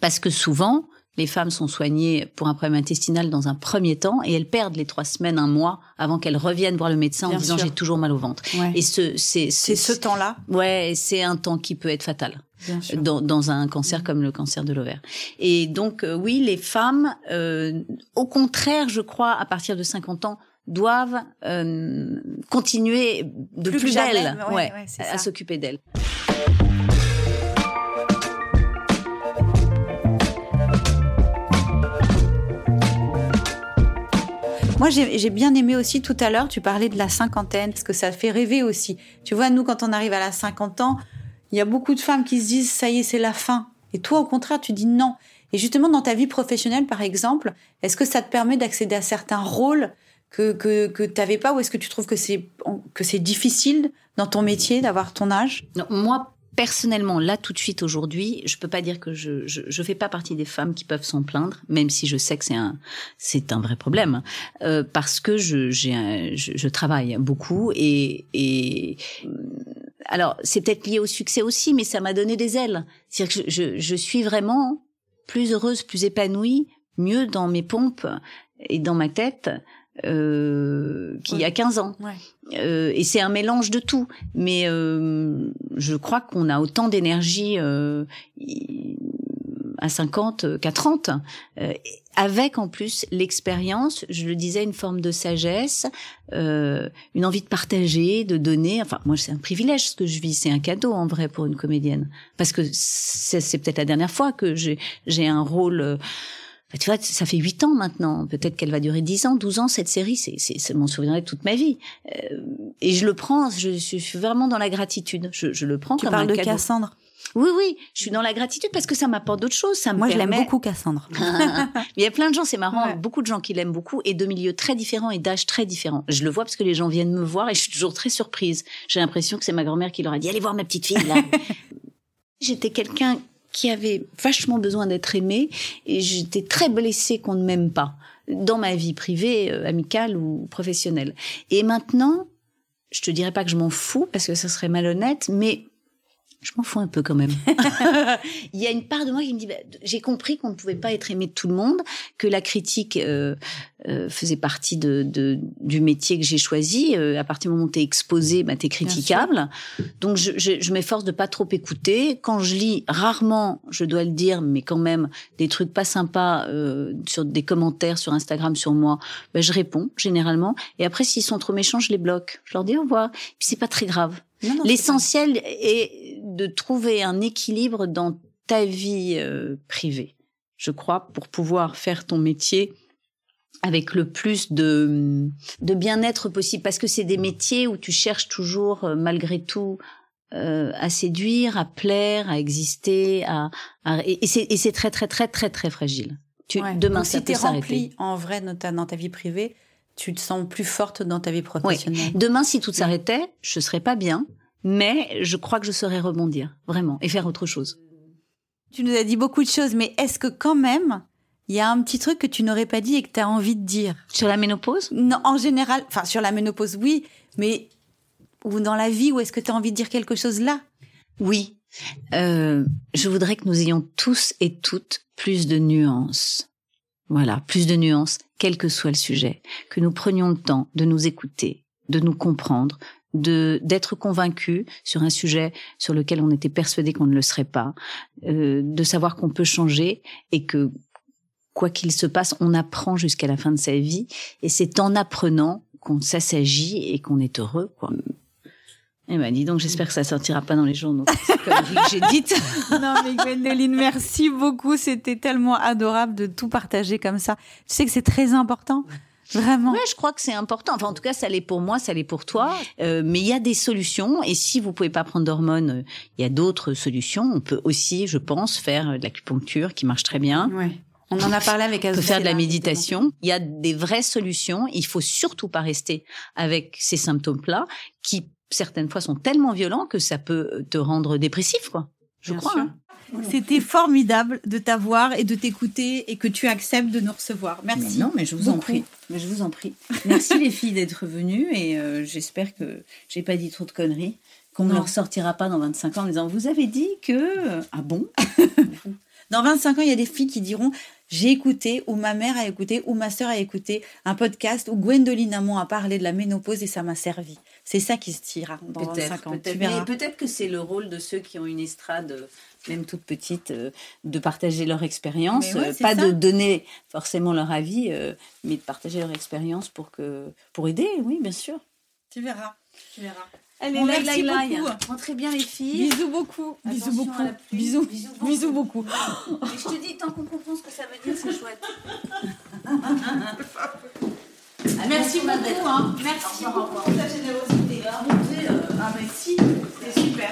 parce que souvent les femmes sont soignées pour un problème intestinal dans un premier temps et elles perdent les trois semaines, un mois avant qu'elles reviennent voir le médecin Bien en disant j'ai toujours mal au ventre. Ouais. Et ce, c'est, C'est ce temps-là, ouais, c'est un temps qui peut être fatal dans, dans un cancer comme le cancer de l'ovaire. Et donc euh, oui, les femmes, euh, au contraire, je crois, à partir de 50 ans, doivent euh, continuer de Plus plus, belle, ouais, à s'occuper d'elles. Moi, j'ai bien aimé aussi tout à l'heure, tu parlais de la cinquantaine, parce que ça fait rêver aussi. Tu vois, nous, quand on arrive à la 50 ans, il y a beaucoup de femmes qui se disent, ça y est, c'est la fin. Et toi, au contraire, tu dis non. Et justement, dans ta vie professionnelle, par exemple, est-ce que ça te permet d'accéder à certains rôles que, que, que tu n'avais pas, ou est-ce que tu trouves que c'est que c'est difficile dans ton métier d'avoir ton âge? Non, moi, personnellement, là, tout de suite, aujourd'hui, je peux pas dire que je, je, je fais pas partie des femmes qui peuvent s'en plaindre, même si je sais que c'est un, c'est un vrai problème, euh, parce que je, j'ai je, je travaille beaucoup et, et euh, alors c'est peut-être lié au succès aussi, mais ça m'a donné des ailes. C'est-à-dire que je, je suis vraiment plus heureuse, plus épanouie, mieux dans mes pompes et dans ma tête euh, qu'il y a 15 ans. Ouais. Euh, et c'est un mélange de tout. Mais euh, je crois qu'on a autant d'énergie euh, à 50 qu'à 30, euh, avec en plus l'expérience, je le disais, une forme de sagesse, euh, une envie de partager, de donner. Enfin, moi, c'est un privilège ce que je vis, c'est un cadeau en vrai pour une comédienne, parce que c'est peut-être la dernière fois que j'ai j'ai un rôle. Enfin, tu vois, ça fait huit ans maintenant. Peut-être qu'elle va durer 10 ans, 12 ans, cette série. C'est, c'est, ça m'en souviendrai toute ma vie. Euh, et je le prends, je, suis- je suis vraiment dans la gratitude. Je, je le prends Tu comme parles un de cadeau. Cassandre? Oui, oui, je suis dans la gratitude parce que ça m'apporte d'autres choses. Ça me Moi, je l'aime permet- beaucoup, Cassandre. [LAUGHS] Mais il y a plein de gens, c'est marrant, Ouais. beaucoup de gens qui l'aiment beaucoup et de milieux très différents et d'âges très différents. Je le vois parce que les gens viennent me voir et je suis toujours très surprise. J'ai l'impression que c'est ma grand-mère qui leur a dit allez voir ma petite fille là. [LAUGHS] J'étais quelqu'un qui avait vachement besoin d'être aimé et j'étais très blessée qu'on ne m'aime pas dans ma vie privée, euh, amicale ou professionnelle. Et maintenant, je te dirais pas que je m'en fous parce que ça serait malhonnête, mais je m'en fous un peu quand même. [LAUGHS] Il y a une part de moi qui me dit, bah, j'ai compris qu'on ne pouvait pas être aimé de tout le monde, que la critique euh, euh, faisait partie de, de- du métier que j'ai choisi. Euh, à partir du moment où t'es exposé, bah, t'es critiquable. Donc je, je, je m'efforce de pas trop écouter. Quand je lis, rarement, je dois le dire, mais quand même, des trucs pas sympas euh, sur des commentaires sur Instagram sur moi, bah, je réponds généralement. Et après, s'ils sont trop méchants, je les bloque. Je leur dis au revoir. Puis c'est pas très grave. L'essentiel est de trouver un équilibre dans ta vie euh, privée, je crois, pour pouvoir faire ton métier avec le plus de, de bien-être possible. Parce que c'est des métiers où tu cherches toujours, euh, malgré tout, euh, à séduire, à plaire, à exister, à, à- et, et c'est très très très très très fragile. Tu, Ouais. Demain, Donc, ça si peut remplie en vrai dans ta, dans ta vie privée, tu te sens plus forte dans ta vie professionnelle. Demain, si tout s'arrêtait, je serais pas bien, mais je crois que je saurais rebondir, vraiment, et faire autre chose. Tu nous as dit beaucoup de choses, mais est-ce que quand même, il y a un petit truc que tu n'aurais pas dit et que tu as envie de dire? Sur la ménopause? Non, en général, enfin sur la ménopause, oui, mais ou dans la vie, ou est-ce que tu as envie de dire quelque chose là? Oui. Euh, je voudrais que nous ayons tous et toutes plus de nuances. Voilà, plus de nuances, quel que soit le sujet. Que nous prenions le temps de nous écouter, de nous comprendre, de d'être convaincus sur un sujet sur lequel on était persuadé qu'on ne le serait pas, euh, de savoir qu'on peut changer et que quoi qu'il se passe, on apprend jusqu'à la fin de sa vie et c'est en apprenant qu'on s'assagit et qu'on est heureux, quoi. Eh ben, dis donc, j'espère que ça sortira pas dans les journaux. [LAUGHS] que j'ai dites. [LAUGHS] Non, mais Gwendoline, merci beaucoup. C'était tellement adorable de tout partager comme ça. Tu sais que c'est très important. Vraiment. Ouais, je crois que c'est important. Enfin, en tout cas, ça l'est pour moi, ça l'est pour toi. Euh, mais il y a des solutions. Et si vous pouvez pas prendre d'hormones, euh, il y a d'autres solutions. On peut aussi, je pense, faire euh, de l'acupuncture qui marche très bien. Ouais. On en a parlé avec On peut faire de la méditation. Il y a des vraies solutions. Il faut surtout pas rester avec ces symptômes-là qui, certaines fois, sont tellement violents que ça peut te rendre dépressif, quoi. Je Bien crois. hein. C'était formidable de t'avoir et de t'écouter et que tu acceptes de nous recevoir. Merci. Mais non, mais je vous en prie. Mais je vous en prie. Merci les filles d'être venues et euh, j'espère que j'ai pas dit trop de conneries. Qu'on ne Non. leur sortira pas dans 25 ans en disant Vous avez dit que. Ah bon? [LAUGHS] Dans 25 ans, il y a des filles qui diront j'ai écouté ou ma mère a écouté ou ma sœur a écouté un podcast où Gwendoline Amon a parlé de la ménopause et ça m'a servi. C'est ça qui se tira dans 25 ans. Peut-être. Mais peut-être que c'est le rôle de ceux qui ont une estrade, euh, même toute petite, euh, de partager leur expérience. Ouais, euh, pas ça. de donner forcément leur avis, euh, mais de partager leur expérience pour, que, pour aider, oui, bien sûr. Tu verras. Tu verras. Allez, Bon, là, merci là. Rentrez bien les filles. Bisous beaucoup. Bisous beaucoup. Bisous. Bisous beaucoup. Bisous beaucoup. Et je te dis, tant qu'on comprend ce que ça veut dire, c'est chouette. [LAUGHS] Merci beaucoup. Hein. Merci beaucoup pour ta générosité. Ah, mais si, c'est super.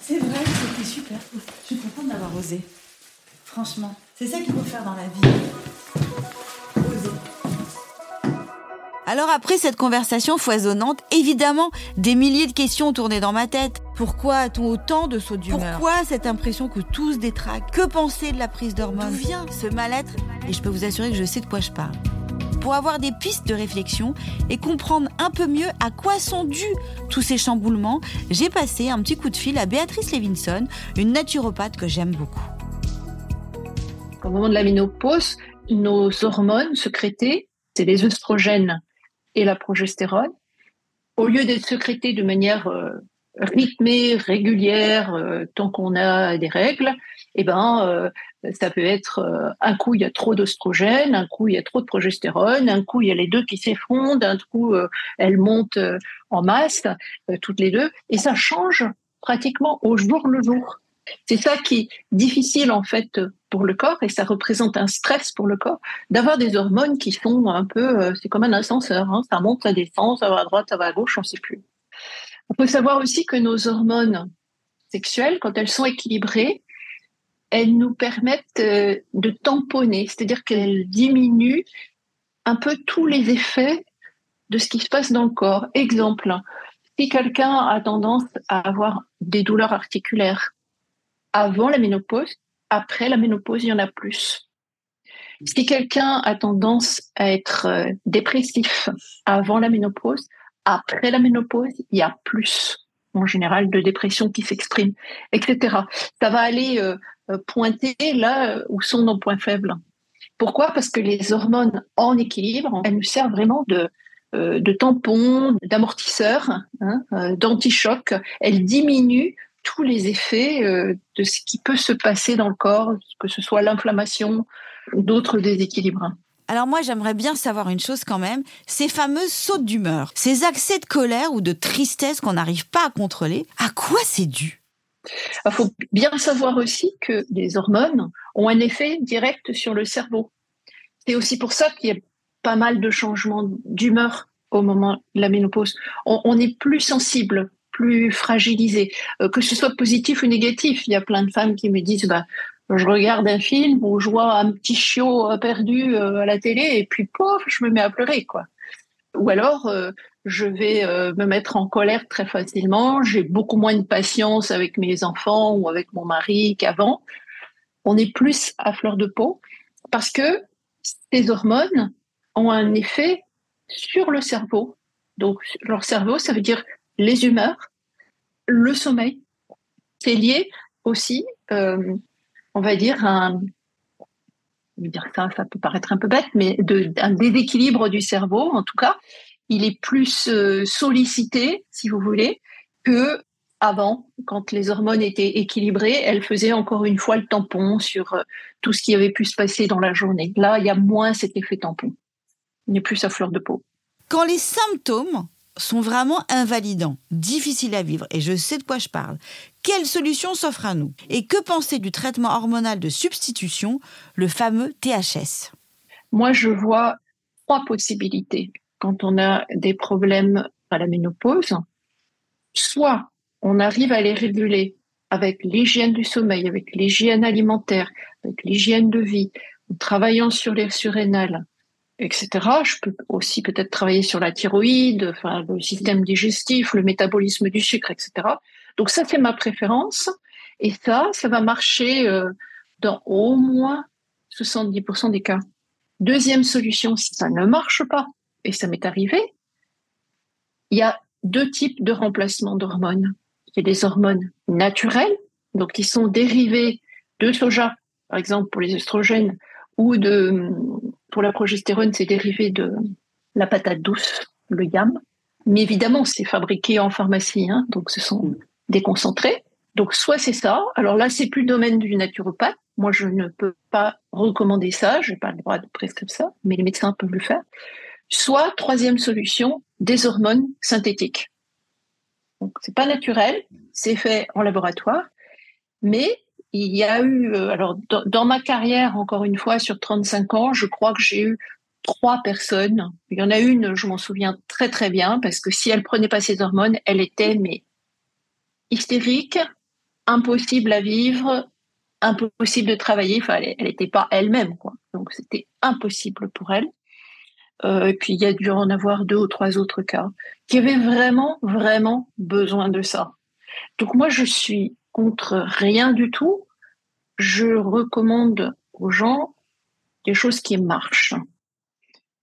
C'est vrai, c'était super. Je suis contente d'avoir osé. Franchement, c'est ça qu'il faut faire dans la vie. Oser. Alors après cette conversation foisonnante, évidemment, des milliers de questions ont tourné dans ma tête. Pourquoi a-t-on autant de sauts d'humeur? Pourquoi cette impression que tout se détraque? Que penser de la prise d'hormones? D'où vient? Ce mal-être? Et je peux vous assurer que je sais de quoi je parle. Pour avoir des pistes de réflexion et comprendre un peu mieux à quoi sont dus tous ces chamboulements, j'ai passé un petit coup de fil à Béatrice Levinson, une naturopathe que j'aime beaucoup. Au moment de la ménopause, nos hormones sécrétées, c'est les œstrogènes et la progestérone. Au lieu d'être sécrétées de manière euh, rythmée, régulière, euh, tant qu'on a des règles, eh ben, euh, ça peut être euh, un coup il y a trop d'œstrogènes, un coup il y a trop de progestérone, un coup il y a les deux qui s'effondrent, un coup euh, elles montent en masse, toutes les deux, et ça change pratiquement au jour le jour. C'est ça qui est difficile en fait pour le corps et ça représente un stress pour le corps d'avoir des hormones qui sont un peu, c'est comme un ascenseur, hein, ça monte, ça descend, ça va à droite, ça va à gauche, on ne sait plus. Il faut savoir aussi que nos hormones sexuelles, quand elles sont équilibrées, elles nous permettent euh, de tamponner, c'est-à-dire qu'elles diminuent un peu tous les effets de ce qui se passe dans le corps. Exemple, si quelqu'un a tendance à avoir des douleurs articulaires avant la ménopause, après la ménopause, il y en a plus. Si quelqu'un a tendance à être euh, dépressif avant la ménopause, après la ménopause, il y a plus en général de dépression qui s'exprime, etc. Ça va aller euh, pointer là où sont nos points faibles. Pourquoi? Parce que les hormones en équilibre, elles nous servent vraiment de, de tampons, d'amortisseurs, hein, d'antichocs. Elles diminuent tous les effets de ce qui peut se passer dans le corps, que ce soit l'inflammation, d'autres déséquilibres. Alors moi, j'aimerais bien savoir une chose quand même, ces fameuses sautes d'humeur, ces accès de colère ou de tristesse qu'on n'arrive pas à contrôler, à quoi c'est dû? Il ah, faut bien savoir aussi que les hormones ont un effet direct sur le cerveau. C'est aussi pour ça qu'il y a pas mal de changements d'humeur au moment de la ménopause. On, est plus sensible, plus fragilisé, euh, que ce soit positif ou négatif. Il y a plein de femmes qui me disent bah, je regarde un film où je vois un petit chiot perdu euh, à la télé et puis pof, je me mets à pleurer quoi. Ou alors euh, je vais euh, me mettre en colère très facilement, j'ai beaucoup moins de patience avec mes enfants ou avec mon mari qu'avant. On est plus à fleur de peau parce que ces hormones ont un effet sur le cerveau. Donc leur cerveau, ça veut dire les humeurs, le sommeil. C'est lié aussi euh, on va dire, un, ça peut paraître un peu bête, mais de, un déséquilibre du cerveau, en tout cas, il est plus euh, sollicité, si vous voulez, que avant, quand les hormones étaient équilibrées, elles faisaient encore une fois le tampon sur euh, tout ce qui avait pu se passer dans la journée. Là, il y a moins cet effet tampon. Il n'est plus à fleur de peau. Quand les symptômes sont vraiment invalidants, difficiles à vivre, et je sais de quoi je parle. Quelle solution s'offre à nous? Et que penser du traitement hormonal de substitution, le fameux THS Moi, je vois trois possibilités quand on a des problèmes à la ménopause. Soit on arrive à les réguler avec l'hygiène du sommeil, avec l'hygiène alimentaire, avec l'hygiène de vie, en travaillant sur les surrénales, etc. Je peux aussi peut-être travailler sur la thyroïde, enfin, le système digestif, le métabolisme du sucre, etc. Donc ça, c'est ma préférence. Et ça, ça va marcher euh, dans au moins 70% des cas. Deuxième solution, si ça ne marche pas, et ça m'est arrivé, il y a deux types de remplacement d'hormones. Il y a des hormones naturelles, donc qui sont dérivées de soja, par exemple pour les oestrogènes, ou de pour la progestérone, c'est dérivé de la patate douce, le yam. Mais évidemment, c'est fabriqué en pharmacie, hein, donc ce sont des concentrés. Donc soit c'est ça, alors là c'est plus le domaine du naturopathe. Moi je ne peux pas recommander ça, je n'ai pas le droit de prescrire ça, mais les médecins peuvent le faire. Soit troisième solution, des hormones synthétiques. Donc c'est pas naturel, c'est fait en laboratoire, mais il y a eu, euh, alors dans, ma carrière, encore une fois, sur 35 ans, je crois que j'ai eu trois personnes. Il y en a une, je m'en souviens très très bien, parce que si elle prenait pas ses hormones, elle était mais hystérique, impossible à vivre, impossible de travailler. Enfin, elle n'était pas elle-même, quoi. Donc c'était impossible pour elle. Euh, et puis il y a dû en avoir deux ou trois autres cas qui avaient vraiment, vraiment besoin de ça. Donc moi, je suis contre rien du tout. Je recommande aux gens des choses qui marchent.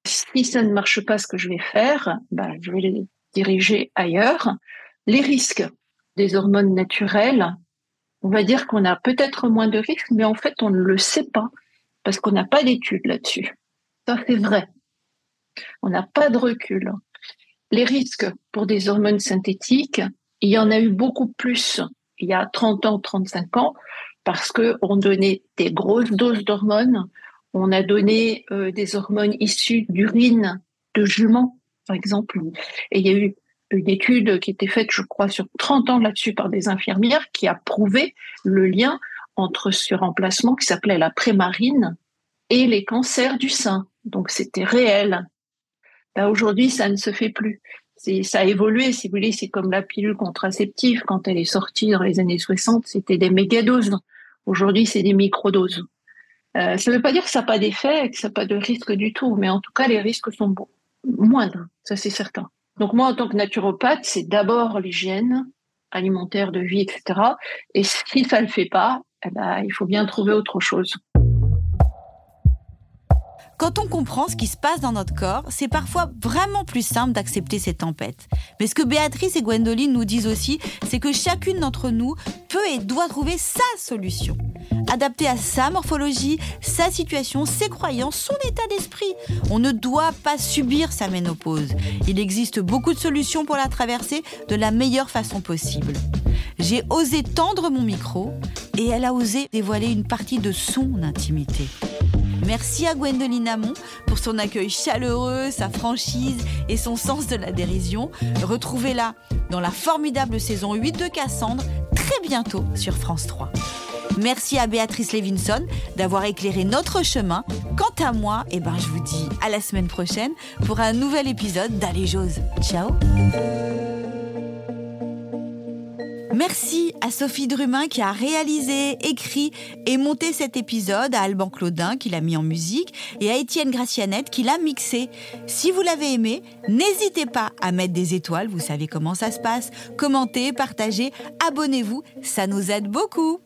Si ça ne marche pas ce que je vais faire, ben, je vais les diriger ailleurs. Les risques des hormones naturelles, on va dire qu'on a peut-être moins de risques, mais en fait, on ne le sait pas parce qu'on n'a pas d'études là-dessus. Ça, c'est vrai. On n'a pas de recul. Les risques pour des hormones synthétiques, il y en a eu beaucoup plus il y a 30 ans, 35 ans, parce qu'on donnait des grosses doses d'hormones. On a donné euh, des hormones issues d'urine de juments, par exemple. Et il y a eu une étude qui était faite, je crois, sur 30 ans là-dessus par des infirmières qui a prouvé le lien entre ce remplacement qui s'appelait la prémarine et les cancers du sein. Donc c'était réel. Aujourd'hui, ça ne se fait plus. c'est, ça a évolué, si vous voulez. C'est comme la pilule contraceptive. Quand elle est sortie dans les années 60, c'était des mégadoses. Aujourd'hui, c'est des microdoses. Euh, ça ne veut pas dire que ça n'a pas d'effet, que ça n'a pas de risque du tout, mais en tout cas, les risques sont moindres, ça c'est certain. Donc moi, en tant que naturopathe, c'est d'abord l'hygiène alimentaire, de vie, etc. Et si ça ne le fait pas, eh ben, il faut bien trouver autre chose. Quand on comprend ce qui se passe dans notre corps, c'est parfois vraiment plus simple d'accepter ces tempêtes. Mais ce que Béatrice et Gwendoline nous disent aussi, c'est que chacune d'entre nous peut et doit trouver sa solution. Adaptée à sa morphologie, sa situation, ses croyances, son état d'esprit. On ne doit pas subir sa ménopause. Il existe beaucoup de solutions pour la traverser de la meilleure façon possible. J'ai osé tendre mon micro et elle a osé dévoiler une partie de son intimité. Merci à Gwendoline Amon pour son accueil chaleureux, sa franchise et son sens de la dérision. Retrouvez-la dans la formidable saison 8 de Cassandre très bientôt sur France 3. Merci à Béatrice Levinson d'avoir éclairé notre chemin. Quant à moi, eh ben, je vous dis à la semaine prochaine pour un nouvel épisode d'Allez Jose. Ciao Merci à Sophie Drumin qui a réalisé, écrit et monté cet épisode, à Alban Claudin qui l'a mis en musique et à Étienne Gracianette qui l'a mixé. Si vous l'avez aimé, n'hésitez pas à mettre des étoiles, vous savez comment ça se passe. Commentez, partagez, abonnez-vous, ça nous aide beaucoup.